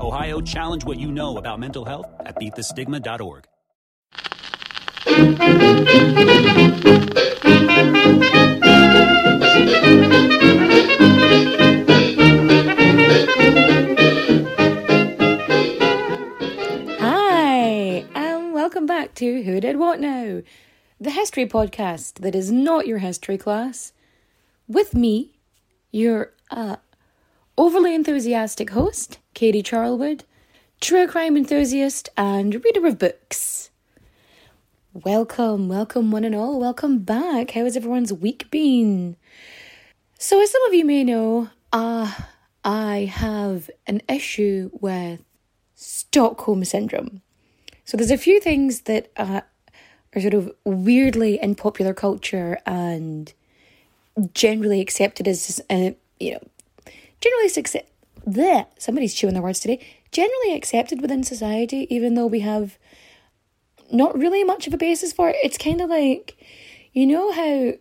Ohio, challenge what you know about mental health at beatthestigma.org. Hi, and welcome back to Who Did What Now, the history podcast that is not your history class. With me, your uh, overly enthusiastic host, Katie Charlwood, true crime enthusiast and reader of books. Welcome, welcome, one and all. Welcome back. How has everyone's week been? So, as some of you may know, uh, I have an issue with Stockholm Syndrome. So, there's a few things that uh, are sort of weirdly in popular culture and generally accepted as, uh, you know, generally success. There, somebody's chewing their words today. Generally accepted within society, even though we have not really much of a basis for it. It's kind of like, you know how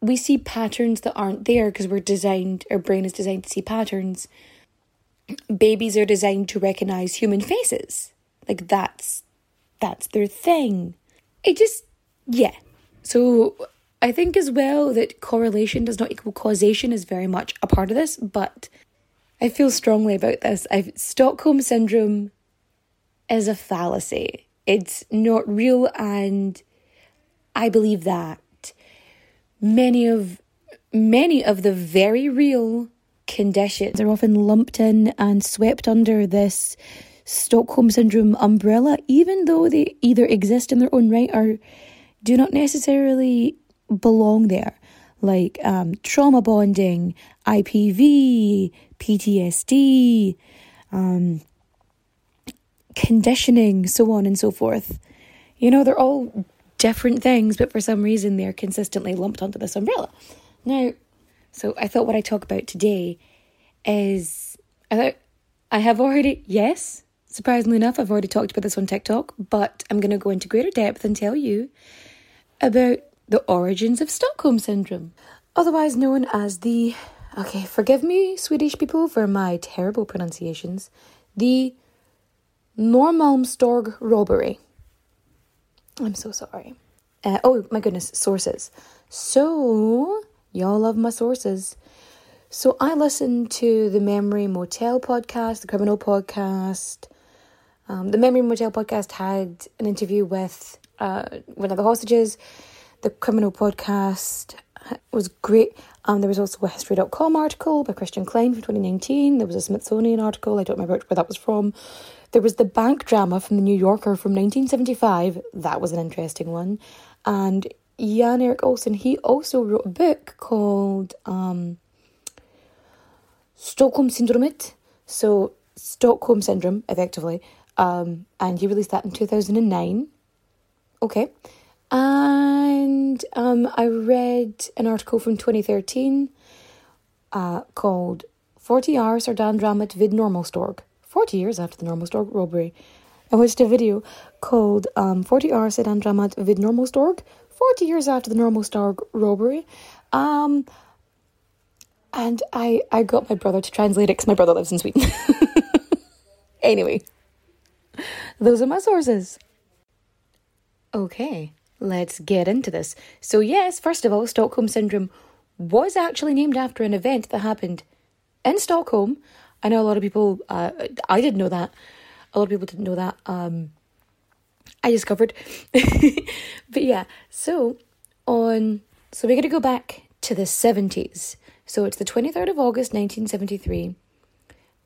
we see patterns that aren't there because we're designed, our brain is designed to see patterns. Babies are designed to recognize human faces. Like that's that's their thing. It just yeah. So I think as well that correlation does not equal causation is very much a part of this, but I feel strongly about this. I've, Stockholm syndrome is a fallacy. It's not real, and I believe that many of many of the very real conditions are often lumped in and swept under this Stockholm syndrome umbrella, even though they either exist in their own right or do not necessarily belong there, like um, trauma bonding, IPV, PTSD, um, conditioning, so on and so forth. You know, they're all different things, but for some reason they're consistently lumped onto this umbrella. Now, so I thought what I talk about today is I thought I have already yes, surprisingly enough, I've already talked about this on TikTok, but I'm going to go into greater depth and tell you about the origins of Stockholm Syndrome, otherwise known as the okay, forgive me, Swedish people, for my terrible pronunciations, the Normalmstorg robbery. I'm so sorry. Uh, oh my goodness, sources. So, y'all love my sources. So, I listened to the Memory Motel podcast, the Criminal podcast. Um, the Memory Motel podcast had an interview with uh, one of the hostages the criminal podcast was great. Um, there was also a History.com article by Christian Klein from 2019. There was a Smithsonian article, I don't remember where that was from. There was the bank drama from the New Yorker from 1975. That was an interesting one. And Jan Erik Olsson, he also wrote a book called um, Stockholm Syndrome. So, Stockholm Syndrome, effectively. Um, and he released that in 2009. Okay. And um, I read an article from 2013 uh, called 40 Hours are Dan Dramat vid Normalstorg. 40 years after the Normalstorg robbery. I watched a video called um, 40 Hours Dan Dramat vid Normalstorg. 40 years after the Normalstorg robbery. Um, and I, I got my brother to translate it because my brother lives in Sweden. anyway, those are my sources. Okay. Let's get into this. So, yes, first of all, Stockholm Syndrome was actually named after an event that happened in Stockholm. I know a lot of people, uh, I didn't know that. A lot of people didn't know that. Um, I discovered. but yeah, so on, so we're going to go back to the 70s. So it's the 23rd of August 1973.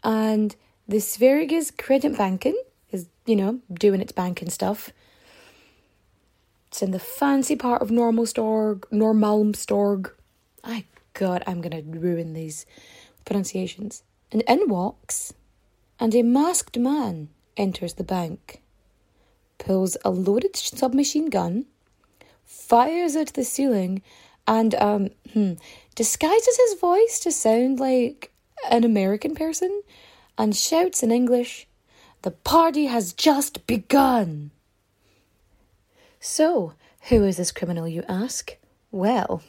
And the Sveriges Kreditbanken is, you know, doing its banking stuff. It's in the fancy part of Normalstorg, Normalmstorg. I God, I'm gonna ruin these pronunciations. And in walks, and a masked man enters the bank, pulls a loaded submachine gun, fires at the ceiling, and um, hmm, disguises his voice to sound like an American person, and shouts in English, "The party has just begun." So, who is this criminal, you ask? Well,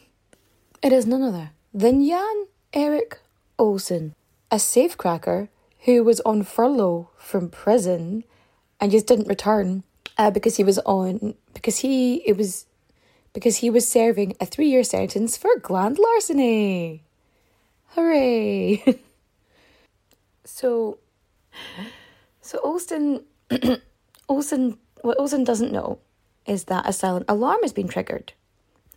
it is none other than Jan Erik Olsen, a safecracker who was on furlough from prison and just didn't return uh, because he was on because he it was because he was serving a three year sentence for grand larceny. Hooray! so, so Olsen, Olsen, what Olsen doesn't know is that a silent alarm has been triggered.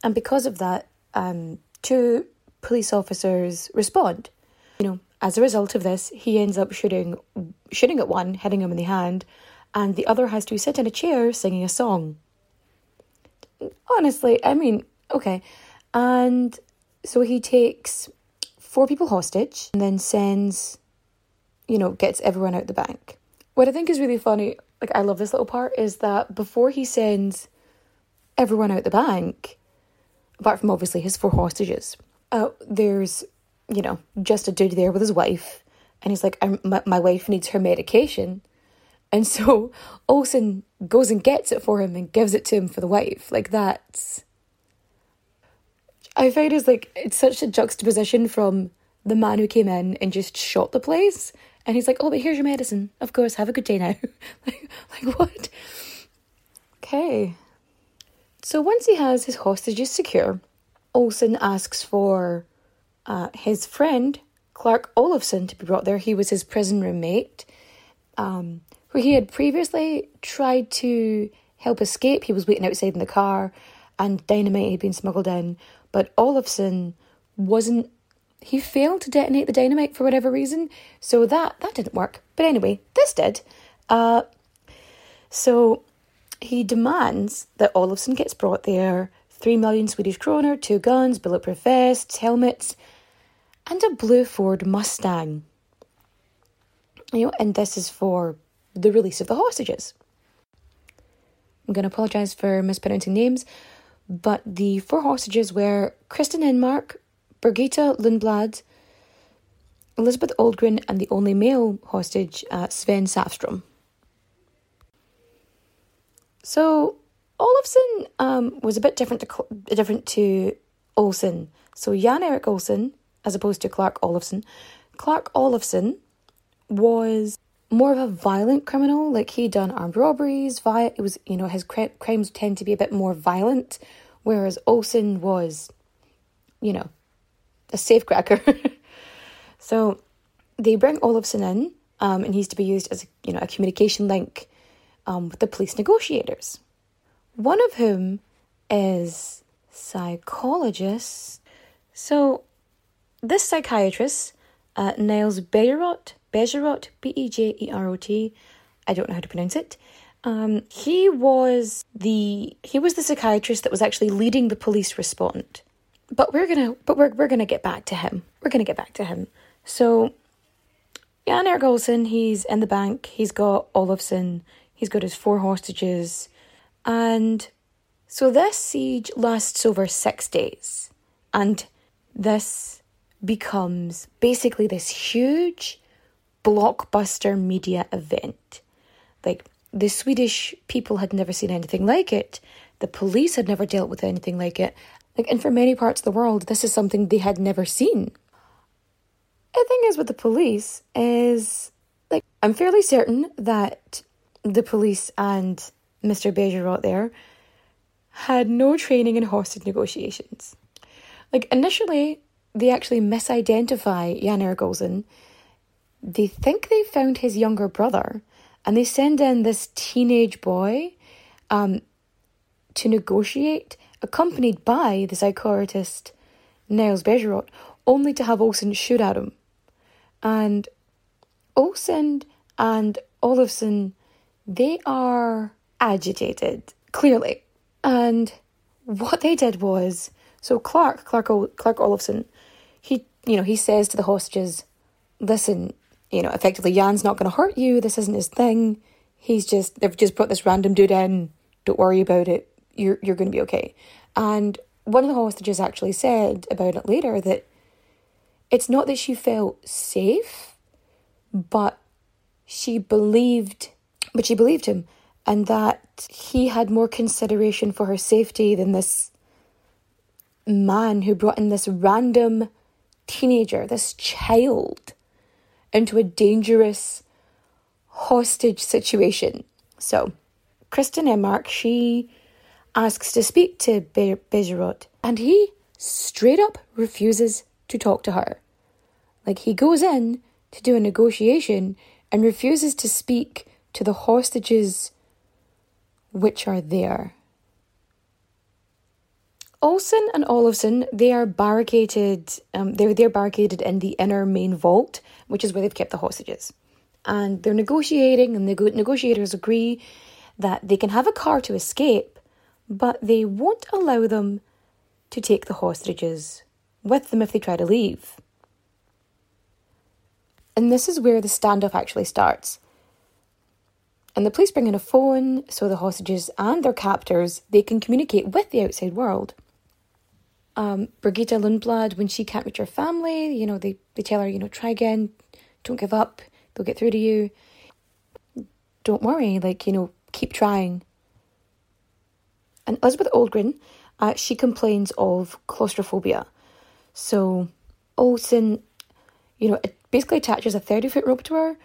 And because of that, um, two police officers respond. You know, as a result of this, he ends up shooting shooting at one, hitting him in the hand, and the other has to sit in a chair singing a song. Honestly, I mean, okay. And so he takes four people hostage and then sends, you know, gets everyone out the bank. What I think is really funny like I love this little part is that before he sends everyone out the bank, apart from obviously his four hostages, uh, there's you know just a dude there with his wife, and he's like, my, my wife needs her medication, and so Olsen goes and gets it for him and gives it to him for the wife. Like that's. I find it's like it's such a juxtaposition from the man who came in and just shot the place and he's like, oh, but here's your medicine. Of course, have a good day now. like, like, what? Okay. So once he has his hostages secure, Olsen asks for uh, his friend, Clark Olofsson, to be brought there. He was his prison roommate, um, who he had previously tried to help escape. He was waiting outside in the car, and dynamite had been smuggled in. But Olofsson wasn't he failed to detonate the dynamite for whatever reason, so that that didn't work. But anyway, this did. Uh, so he demands that Olofsson gets brought there. Three million Swedish kroner, two guns, bulletproof vests, helmets, and a blue Ford Mustang. You know, and this is for the release of the hostages. I'm going to apologise for mispronouncing names, but the four hostages were Kristen Enmark, Birgitta Lundblad, Elizabeth Oldgren, and the only male hostage, uh, Sven Safstrom. So Olofsson um, was a bit different to different to Olsen. So Jan Erik Olsen, as opposed to Clark Olofsson, Clark Olofsson was more of a violent criminal. Like he'd done armed robberies. Via it was you know his crimes tend to be a bit more violent, whereas Olsen was, you know, a safecracker. so they bring Olofsson in, um, and he's to be used as a, you know a communication link um, with the police negotiators. One of whom is psychologist. So this psychiatrist, uh, Niels Bejerot, Bejerot, B E J E R O T, I don't know how to pronounce it. Um, he was the he was the psychiatrist that was actually leading the police response but we're gonna but we're we're gonna get back to him. We're gonna get back to him. So Jan Erik Olsen, he's in the bank, he's got Olofsson, he's got his four hostages, and so this siege lasts over six days. And this becomes basically this huge blockbuster media event. Like the Swedish people had never seen anything like it. The police had never dealt with anything like it, like, and for many parts of the world, this is something they had never seen. The thing is with the police is, like, I'm fairly certain that the police and Mr. Bejerot there had no training in hostage negotiations. Like, initially, they actually misidentify Jan Erik They think they found his younger brother, and they send in this teenage boy um, to negotiate, accompanied by the psychiatrist Niles Bejerot, only to have Olsen shoot at him. And Olsen and Olofsson, they are agitated, clearly. And what they did was, so Clark, Clark, Clark Olofsson, he, you know, he says to the hostages, listen, you know, effectively, Jan's not going to hurt you. This isn't his thing. He's just, they've just put this random dude in. Don't worry about it. You're, you're going to be okay. And one of the hostages actually said about it later that it's not that she felt safe, but she believed, but she believed him, and that he had more consideration for her safety than this man who brought in this random teenager, this child, into a dangerous hostage situation. So, Kristen Enmark, she asks to speak to Be- and he straight up refuses to talk to her. Like, he goes in to do a negotiation and refuses to speak to the hostages which are there. Olsen and Olofsson, they are barricaded. Um, they're they're barricaded in the inner main vault, which is where they've kept the hostages, and they're negotiating. And the negotiators agree that they can have a car to escape, but they won't allow them to take the hostages with them if they try to leave. And this is where the standoff actually starts. And the police bring in a phone so the hostages and their captors they can communicate with the outside world um, Birgitta Lundblad, when she can't reach her family, you know, they, they tell her, you know, try again, don't give up, they'll get through to you. Don't worry, like, you know, keep trying. And Elizabeth Oldgren, uh, she complains of claustrophobia. So Olsen, you know, it basically attaches a 30 foot rope to her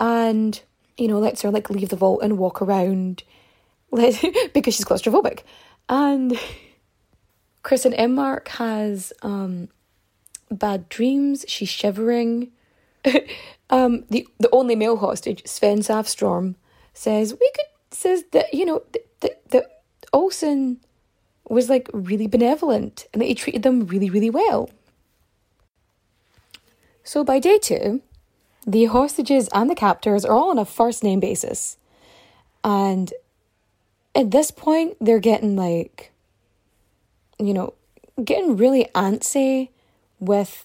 and, you know, lets her like leave the vault and walk around because she's claustrophobic. And Kristen Enmark has um, bad dreams. She's shivering. um, the the only male hostage, Sven Safstrom, says we could says that you know that that Olsen was like really benevolent and that he treated them really really well. So by day two, the hostages and the captors are all on a first name basis, and at this point they're getting like you know, getting really antsy with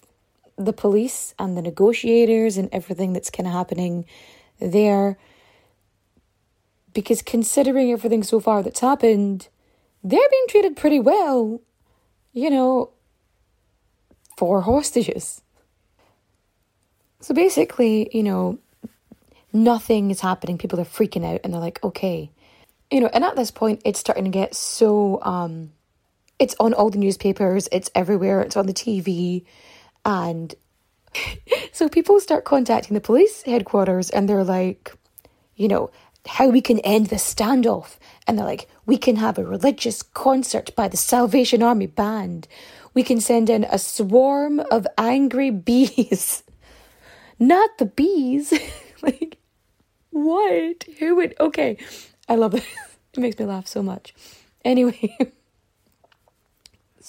the police and the negotiators and everything that's kind of happening there. Because considering everything so far that's happened, they're being treated pretty well, you know, for hostages. So basically, you know, nothing is happening. People are freaking out and they're like, okay. You know, and at this point, it's starting to get so um, it's on all the newspapers, it's everywhere, it's on the TV. And so people start contacting the police headquarters and they're like, you know, how we can end the standoff. And they're like, we can have a religious concert by the Salvation Army band. We can send in a swarm of angry bees. Not the bees. like, what? Who would? Okay. I love it. it makes me laugh so much. Anyway.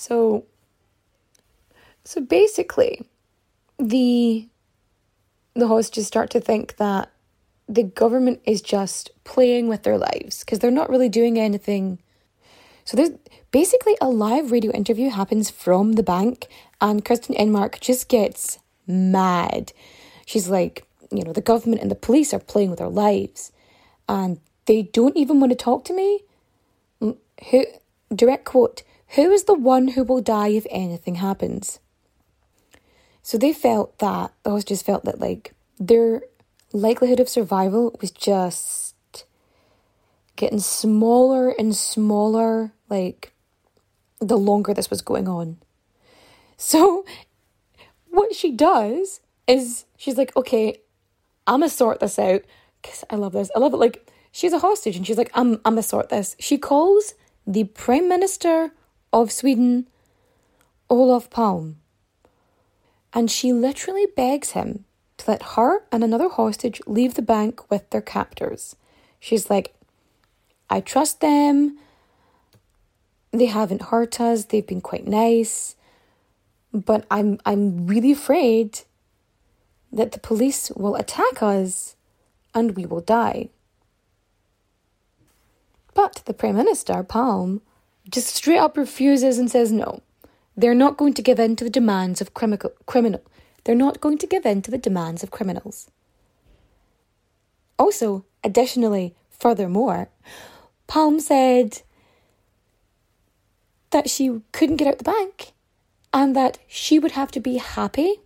So, so basically, the the hostages start to think that the government is just playing with their lives because they're not really doing anything. So there's basically a live radio interview happens from the bank, and Kristen Enmark just gets mad. She's like, you know, the government and the police are playing with our lives, and they don't even want to talk to me. Mm, who direct quote? Who is the one who will die if anything happens? So they felt that, the hostages felt that, like, their likelihood of survival was just getting smaller and smaller, like, the longer this was going on. So, what she does is she's like, okay, I'm gonna sort this out. Because I love this. I love it. Like, she's a hostage and she's like, I'm, I'm gonna sort this. She calls the Prime Minister of Sweden, Olof Palme. And she literally begs him to let her and another hostage leave the bank with their captors. She's like, I trust them. They haven't hurt us. They've been quite nice. But I'm I'm really afraid that the police will attack us and we will die. But the Prime Minister, Palm, just straight up refuses and says no. They're not going to give in to the demands of criminal criminal. They're not going to give in to the demands of criminals. Also, additionally, furthermore, Palm said that she couldn't get out the bank and that she would have to be happy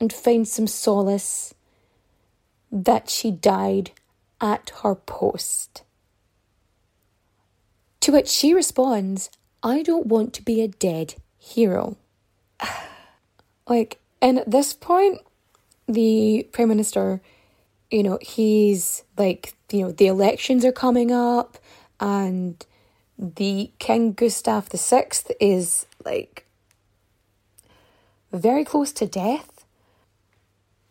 and find some solace that she died at her post. To which she responds, I don't want to be a dead hero. like, and at this point, the Prime Minister, you know, he's like, you know, the elections are coming up and the King Gustav VI is like very close to death.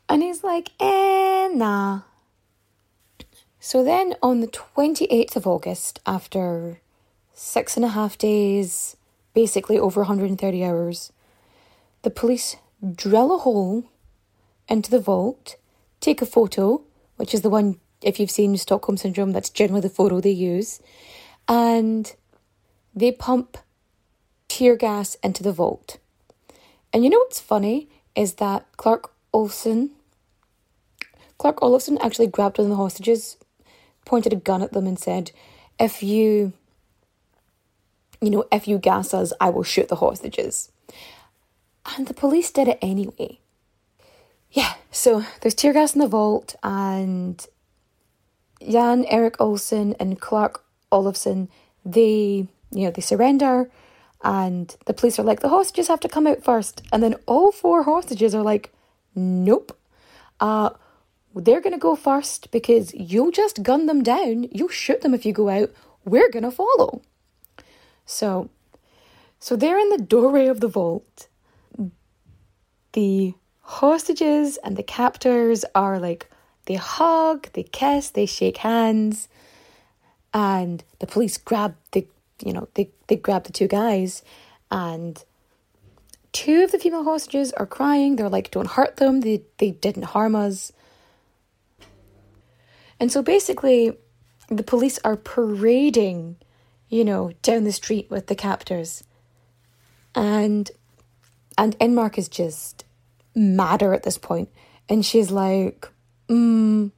And he's like, eh, nah. So then on the 28th of August, after six and a half days, basically over 130 hours, the police drill a hole into the vault, take a photo, which is the one, if you've seen Stockholm Syndrome, that's generally the photo they use, and they pump tear gas into the vault. And you know what's funny is that Clark Olsen, Clark Olofsson actually grabbed one of the hostages, pointed a gun at them, and said, "If you, you know, if you gas us, I will shoot the hostages." And the police did it anyway. Yeah, so there's tear gas in the vault, and Jan Eric Olsen and Clark Olofsson, they, you know, they surrender, and the police are like, the hostages have to come out first. And then all four hostages are like, nope. Uh, they're to go first because you'll just gun them down. You'll shoot them if you go out. We're to follow. So, so they're in the doorway of the vault the hostages and the captors are like they hug, they kiss, they shake hands, and the police grab the you know they they grab the two guys, and two of the female hostages are crying. They're like, "Don't hurt them. They they didn't harm us." And so basically, the police are parading, you know, down the street with the captors, and and Enmark is just madder at this point. And she's like, mm,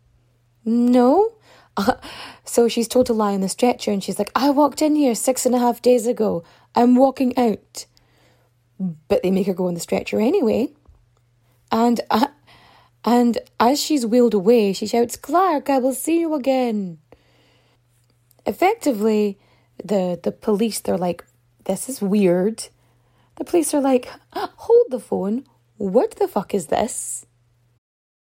no. So she's told to lie on the stretcher and she's like, I walked in here six and a half days ago. I'm walking out. But they make her go on the stretcher anyway. And uh, and as she's wheeled away, she shouts, Clark, I will see you again. Effectively, the the police, they're like, this is weird. The police are like, hold the phone. What the fuck is this?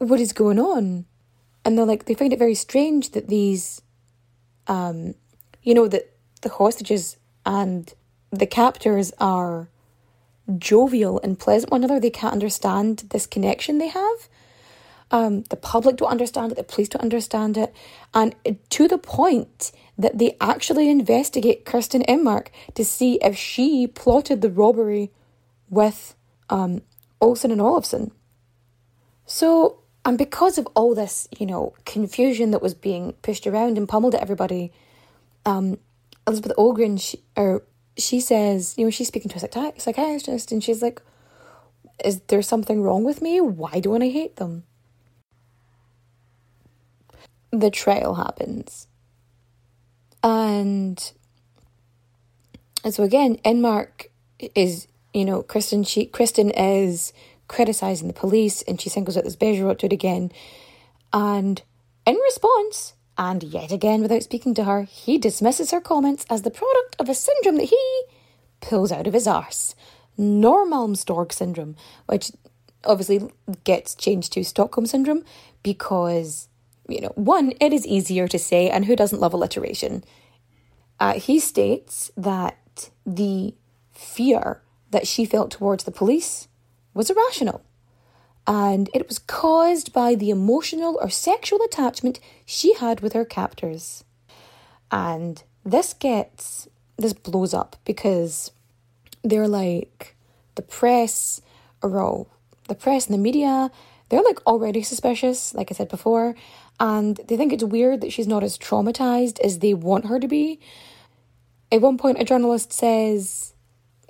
what is going on? And they're like, they find it very strange that these, um, you know, that the hostages and the captors are jovial and pleasant one another. They can't understand this connection they have. Um, the public don't understand it, the police don't understand it, and to the point that they actually investigate Kristen Enmark to see if she plotted the robbery with um, Olsen and Olofsson. So, and because of all this, you know, confusion that was being pushed around and pummeled at everybody, um, Elizabeth Oldgren, she, or she says, you know, she's speaking to a psychi- psychiatrist, and she's like, "Is there something wrong with me? Why don't I hate them?" The trial happens, and and so again, Enmark is, you know, Kristen. She Kristen is criticizing the police, and she singles out this Bejerot to it again. And in response, and yet again without speaking to her, he dismisses her comments as the product of a syndrome that he pulls out of his arse. Normalmstorg syndrome, which obviously gets changed to Stockholm syndrome because, you know, one, it is easier to say, and who doesn't love alliteration? Uh, he states that the fear that she felt towards the police was irrational and it was caused by the emotional or sexual attachment she had with her captors. And this gets, this blows up because they're like, the press are all, the press and the media, they're like already suspicious, like I said before, and they think it's weird that she's not as traumatized as they want her to be. At one point, a journalist says,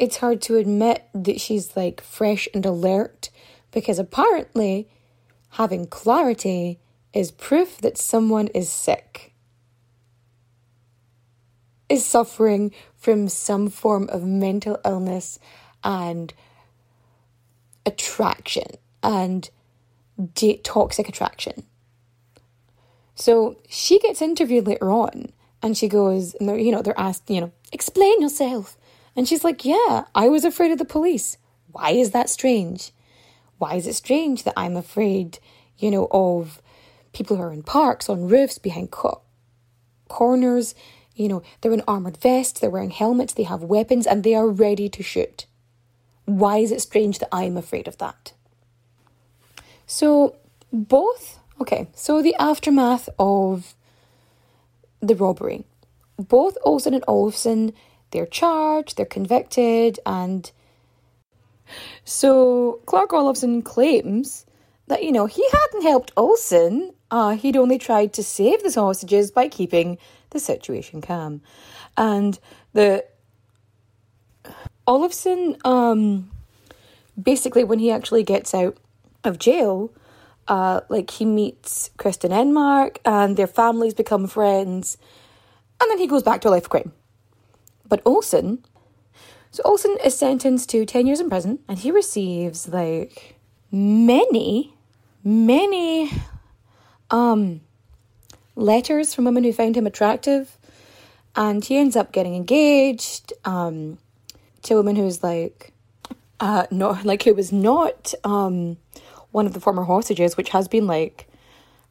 it's hard to admit that she's like fresh and alert because apparently having clarity is proof that someone is sick, is suffering from some form of mental illness and attraction and de- toxic attraction. So she gets interviewed later on and she goes, and they're, you know, they're asked, you know, explain yourself. And she's like, yeah, I was afraid of the police. Why is that strange? Why is it strange that I'm afraid, you know, of people who are in parks, on roofs, behind co- corners? You know, they're in armoured vests, they're wearing helmets, they have weapons, and they are ready to shoot. Why is it strange that I'm afraid of that? So, both, okay, so the aftermath of the robbery. Both Olsen and Olofsson, they're charged, they're convicted, and so Clark Olofsson claims that, you know, he hadn't helped Olsen. Uh, he'd only tried to save the hostages by keeping the situation calm. And the Olofsson, um, basically, when he actually gets out of jail, uh, like he meets Kristen Enmark and their families become friends, and then he goes back to a life of crime. But Olsen, so Olsen is sentenced to 10 years in prison and he receives like many, many um letters from women who found him attractive. And he ends up getting engaged um to a woman who's like uh not like who was not um one of the former hostages, which has been like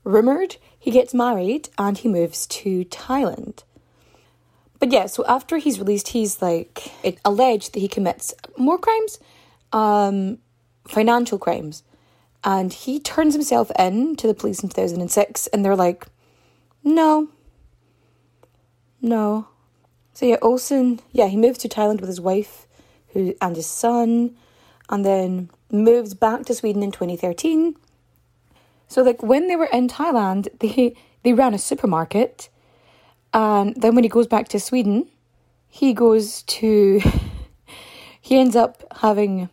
rumored. He gets married and he moves to Thailand. But yeah, so after he's released, he's like alleged that he commits more crimes, um, financial crimes, and he turns himself in to the police in two thousand and six, and they're like, no, no. So yeah, Olsen, yeah, he moves to Thailand with his wife, who and his son, and then moves back to Sweden in twenty thirteen. So like when they were in Thailand, they they ran a supermarket and then when he goes back to Sweden, he goes to. he ends up having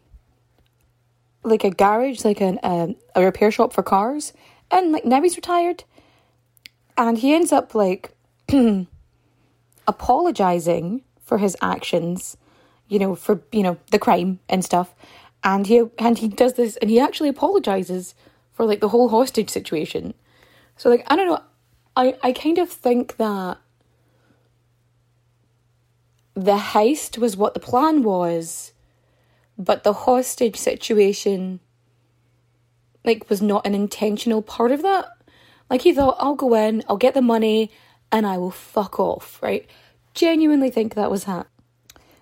like a garage, like an, um, a repair shop for cars. And like now he's retired. And he ends up like apologizing for his actions, you know, for, you know, the crime and stuff. And he and he does this and he actually apologizes for like the whole hostage situation. So like I don't know, I, I kind of think that the heist was what the plan was, but the hostage situation like was not an intentional part of that. Like he thought, I'll go in, I'll get the money, and I will fuck off, right? Genuinely think that was that.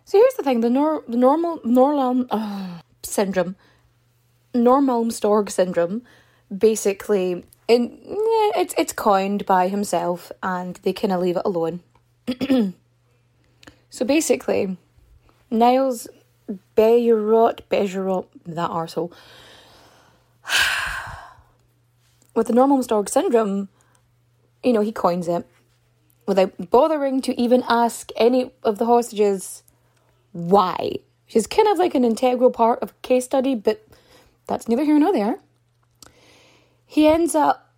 So here's the thing: the nor the normal Norlam uh, syndrome, Normalmstorg syndrome, basically, in it's it's coined by himself, and they kind of leave it alone. So basically, Niles Bejerot, Bejerot, that arsehole, with the normal dog syndrome, you know, he coins it without bothering to even ask any of the hostages why. Is kind of like an integral part of case study, but that's neither here nor there. He ends up,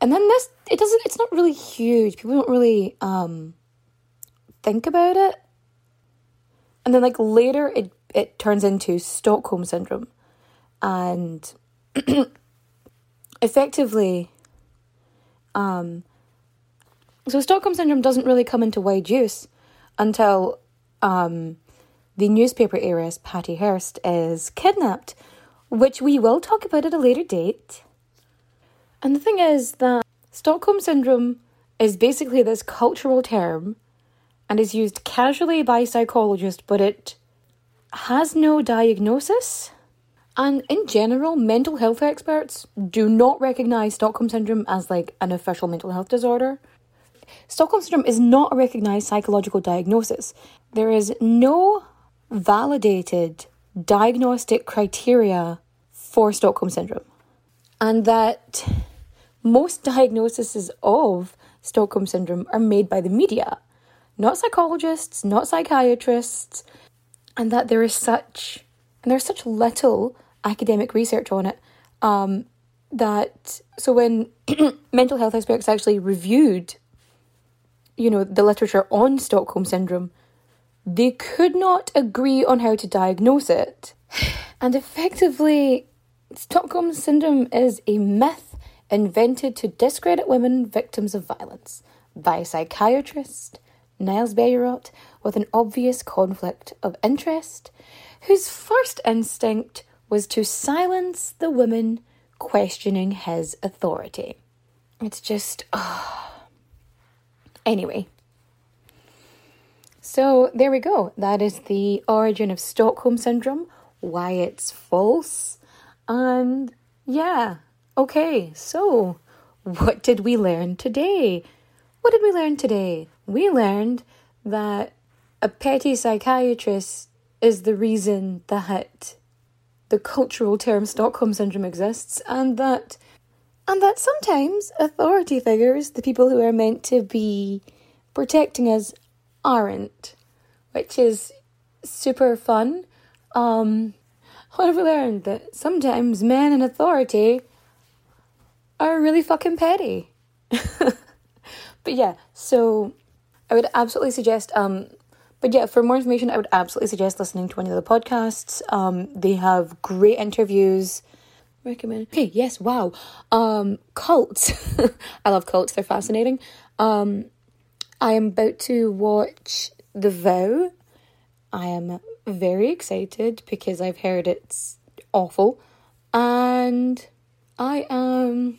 and then this, it doesn't, it's not really huge. People don't really um, think about it. And then, like, later, it, it turns into Stockholm Syndrome. And effectively, um, so Stockholm Syndrome doesn't really come into wide use until um, the newspaper heiress Patty Hearst is kidnapped, which we will talk about at a later date. And the thing is that Stockholm Syndrome is basically this cultural term and is used casually by psychologists, but it has no diagnosis. And in general, mental health experts do not recognize Stockholm Syndrome as like an official mental health disorder. Stockholm Syndrome is not a recognized psychological diagnosis. There is no validated diagnostic criteria for Stockholm Syndrome. And that most diagnoses of Stockholm Syndrome are made by the media, not psychologists, not psychiatrists, and that there is such and there's such little academic research on it um, that so when mental health experts actually reviewed you know the literature on Stockholm syndrome they could not agree on how to diagnose it. And effectively, Stockholm Syndrome is a myth invented to discredit women victims of violence by psychiatrist Niels Bejerot with an obvious conflict of interest, whose first instinct was to silence the women questioning his authority. It's just. Oh. Anyway, so there we go. That is the origin of Stockholm Syndrome, why it's false. And yeah, okay, so what did we learn today? What did we learn today? We learned that a petty psychiatrist is the reason that the cultural term Stockholm Syndrome exists, and that and that sometimes authority figures, the people who are meant to be protecting us, aren't, which is super fun. Um, what have we learned? That sometimes men in authority are really fucking petty. but yeah, so I would absolutely suggest, um, but yeah, for more information, I would absolutely suggest listening to any of the podcasts. Um, they have great interviews. Recommend. Okay, yes, wow. Um, cults. I love cults, they're fascinating. Um, I am about to watch The Vow. I am very excited because I've heard it's awful. And I am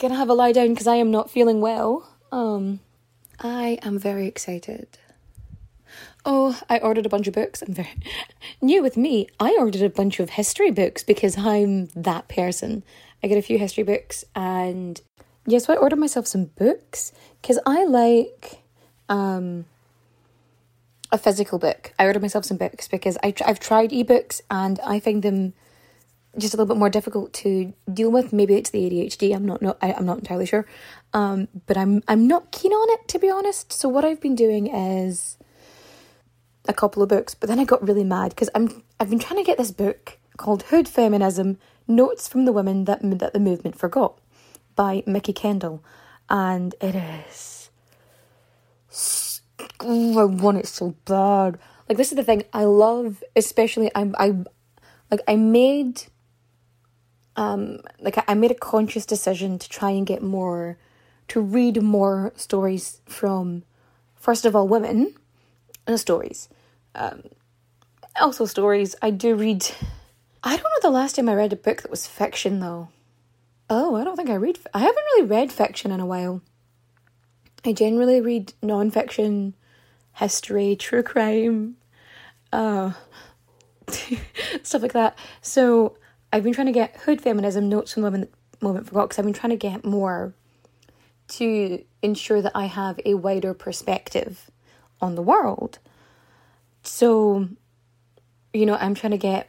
gonna have a lie down because I am not feeling well. Um, I am very excited. Oh, I ordered a bunch of books. I'm very new with me. I ordered a bunch of history books because I'm that person. I get a few history books and yes, yeah, so I ordered myself some books because I like um, a physical book. I ordered myself some books because I I've tried ebooks and I find them just a little bit more difficult to deal with. Maybe it's the ADHD. I'm not not I, am not entirely sure. Um, but I'm I'm not keen on it to be honest. So what I've been doing is a couple of books, but then I got really mad because I'm I've been trying to get this book called Hood Feminism: Notes from the Women that that the Movement Forgot by Mikki Kendall, and it is oh, I want it so bad. Like this is the thing I love, especially I'm I like I made um like I made a conscious decision to try and get more to read more stories from first of all women and stories. Um also stories. I do read I don't know the last time I read a book that was fiction though. Oh, I don't think I read I haven't really read fiction in a while. I generally read non-fiction history, true crime, uh, stuff like that. So I've been trying to get hood feminism notes from Women Movement Forgot because I've been trying to get more to ensure that I have a wider perspective on the world. So, you know, I'm trying to get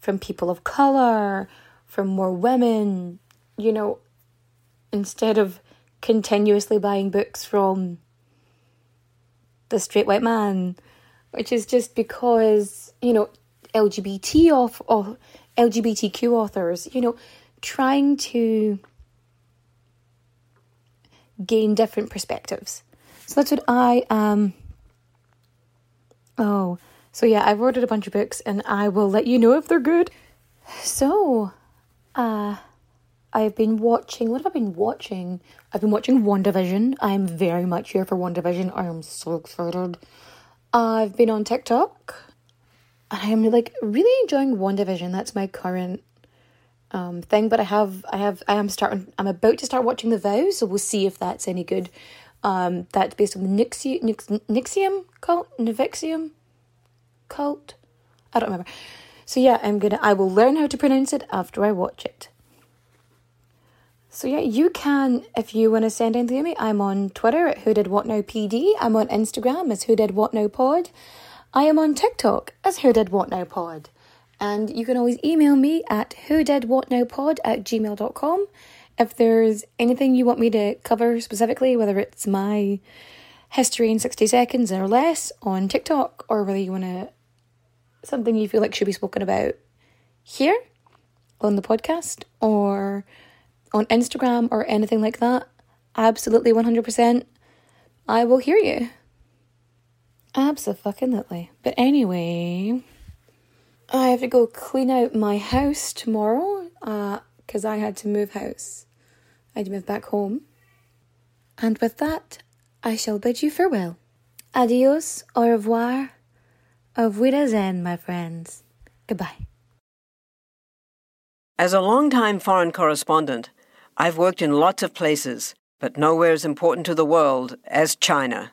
from people of color, from more women, you know, instead of continuously buying books from the straight white man, which is just because, you know, LGBT off or LGBTQ authors, you know, trying to gain different perspectives. So that's what I um Oh, so yeah, I've ordered a bunch of books and I will let you know if they're good. So, uh I've been watching what have I been watching? I've been watching WandaVision. I'm very much here for WandaVision. I am so excited. I've been on TikTok. And I am like really enjoying WandaVision. That's my current um thing. But I have I have I am starting I'm about to start watching The Vow, so we'll see if that's any good. Um that's based on the Nixie Nix, Nixium cult, Nivixium cult. I don't remember. So yeah, I'm gonna I will learn how to pronounce it after I watch it. So yeah, you can if you want to send anything to me. I'm on Twitter at Who Did What Now PD. I'm on Instagram as Who Did What Now Pod. I am on TikTok as Who Did What Now Pod. And you can always email me at who did what now pod at gmail.com if there's anything you want me to cover specifically, whether it's my history in 60 seconds or less on TikTok, or whether you want to something you feel like should be spoken about here on the podcast or on Instagram or anything like that, absolutely 100%, I will hear you. Absolutely. But anyway, I have to go clean out my house tomorrow because uh, I had to move house. I had to move back home. And with that, I shall bid you farewell. Adios, au revoir, auf Wiedersehen, my friends. Goodbye. As a long-time foreign correspondent, I've worked in lots of places, but nowhere as important to the world as China.